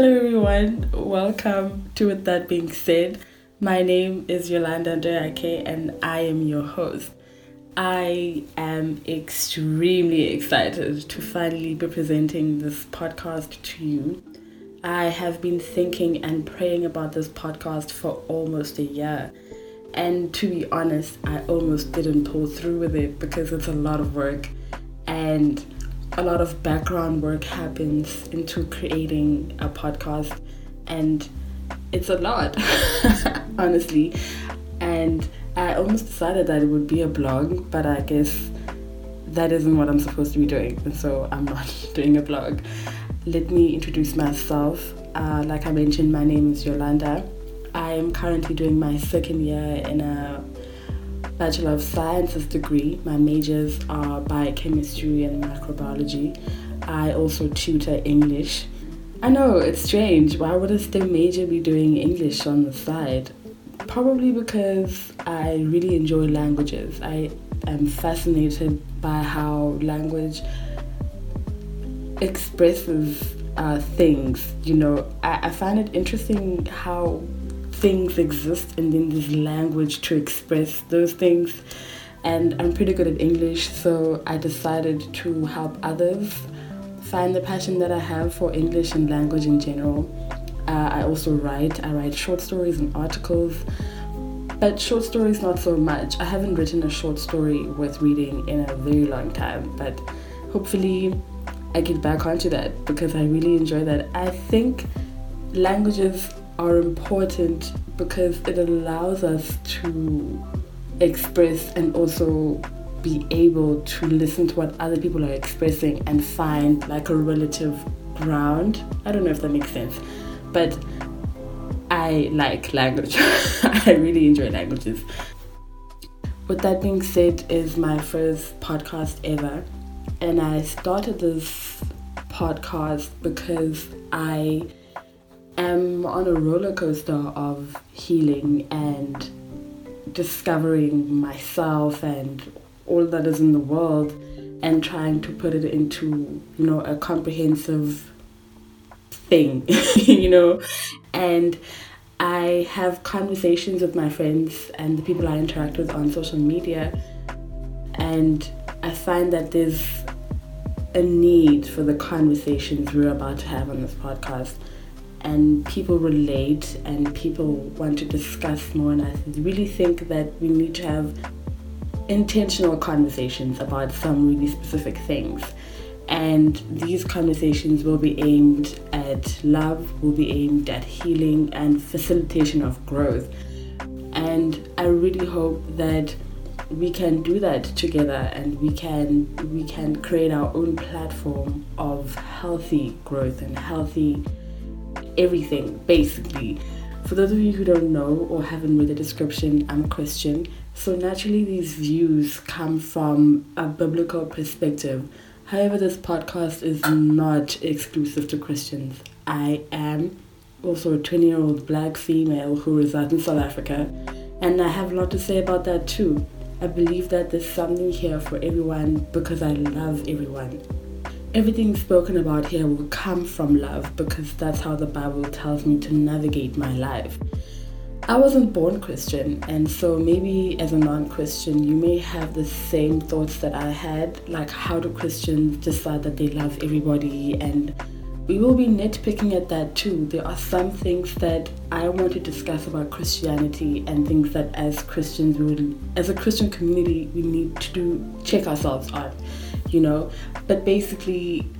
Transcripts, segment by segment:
Hello, everyone. Welcome to With That Being Said. My name is Yolanda Ndoyake, and I am your host. I am extremely excited to finally be presenting this podcast to you. I have been thinking and praying about this podcast for almost a year. And to be honest, I almost didn't pull through with it because it's a lot of work and a lot of background work happens into creating a podcast and it's a lot honestly. And i almost decided that it would be a blog but i guess that isn't what i'm supposed to be doing and so i'm not doing a blog. Let me introduce myself. Uh, like i mentioned my name is yolanda. I am currently doing my second year in a Bachelor of Sciences degree. My majors are biochemistry and microbiology. I also tutor English. I know it's strange. Why would a STEM major be doing English on the side? Probably because I really enjoy languages. I am fascinated by how language expresses uh, things. You know, I, I find it interesting how things exist and then there's language to express those things. And I'm pretty good at English, so I decided to help others find the passion that I have for English and language in general. Uh, I also write, I write short stories and articles, but short stories not so much. I haven't written a short story worth reading in a very long time, but hopefully I get back onto that because I really enjoy that. I think languages are important because it allows us to express and also be able to listen to what other people are expressing and find like a relative ground. I don't know if that makes sense, but I like language. I really enjoy languages. With that being said, is my first podcast ever, and I started this podcast because I Um, am on a roller coaster of healing and discovering myself and all that is in the world and trying to put it into you know a comprehensive thing you know? And i have conversations with my friends and the people i interact with on social media and i find that there's a need for the conversations we're about to have on this podcast and people relate and people want to discuss more. And I really think that we need to have intentional conversations about some really specific things. And these conversations will be aimed at love, will be aimed at healing and facilitation of growth. And I really hope that we can do that together and we can we can create our own platform of healthy growth and healthy everything, basically. For those of you who don't know or haven't read the description, I'm a Christian. So naturally, these views come from a biblical perspective. However, this podcast is not exclusive to Christians. I am also a 20 year old black female who resides in South Africa, and I have a lot to say about that too. I believe that there's something here for everyone because I love everyone everything spoken about here will come from love because that's how the Bible tells me to navigate my life. I wasn't born Christian, and so maybe as a non Christian, you may have the same thoughts that I had like, how do Christians decide that they love everybody? And we will be nitpicking at that too. There are some things that I want to discuss about Christianity and things that as Christians, we would, as a Christian community, we need to do, check ourselves on you know. But basically,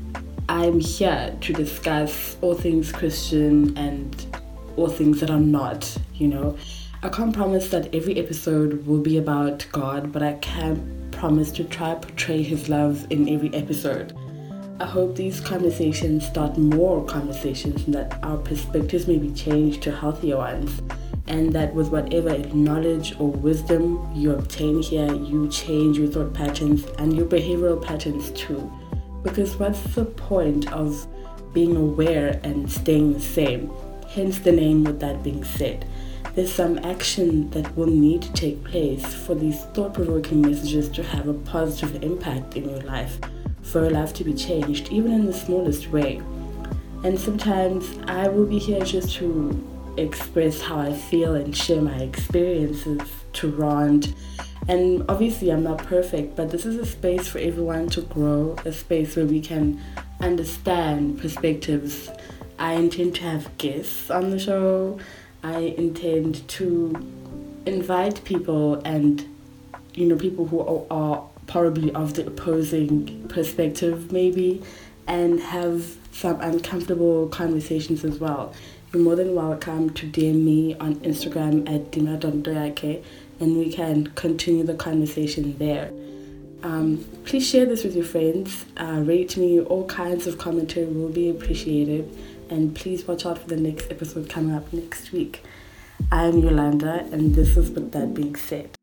I'm here to discuss all things Christian and all things that are not, you know. I can't promise that every episode will be about God, but I can promise to try to portray His love in every episode. I hope these conversations start more conversations and that our perspectives may be changed to healthier ones and that with whatever knowledge or wisdom you obtain here, you change your thought patterns and your behavioral patterns too. Because what's the point of being aware and staying the same? Hence the name with that being said. There's some action that will need to take place for these thought provoking messages to have a positive impact in your life, for your life to be changed, even in the smallest way. And sometimes I will be here just to express how I feel and share my experiences to rant. And obviously, I'm not perfect, but this is a space for everyone to grow, a space where we can understand perspectives. I intend to have guests on the show. I intend to invite people and, you know, people who are probably of the opposing perspective, maybe, and have some uncomfortable conversations as well. You're more than welcome to DM me on Instagram at dima.doyake and we can continue the conversation there. Um, please share this with your friends. Uh, rate me. All kinds of commentary will be appreciated. And please watch out for the next episode coming up next week. I'm Yolanda, and this is With That Being Said.